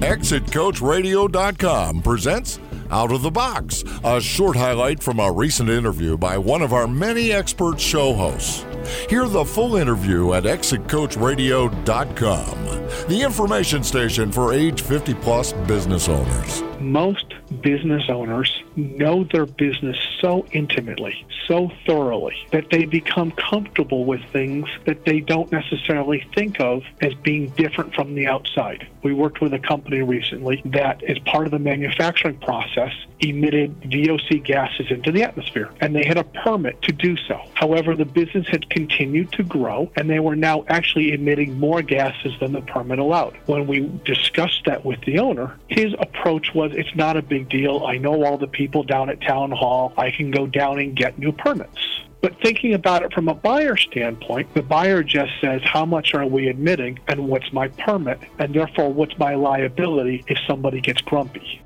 ExitCoachRadio.com presents Out of the Box, a short highlight from a recent interview by one of our many expert show hosts. Hear the full interview at ExitCoachRadio.com, the information station for age 50 plus business owners. Most business owners know their business so intimately, so thoroughly, that they become comfortable with things that they don't necessarily think of as being different from the outside. We worked with a company recently that, as part of the manufacturing process, emitted VOC gases into the atmosphere, and they had a permit to do so. However, the business had continued to grow, and they were now actually emitting more gases than the permit allowed. When we discussed that with the owner, his approach was it's not a big deal. I know all the people down at town hall. I can go down and get new permits. But thinking about it from a buyer standpoint, the buyer just says, how much are we admitting and what's my permit? And therefore, what's my liability if somebody gets grumpy?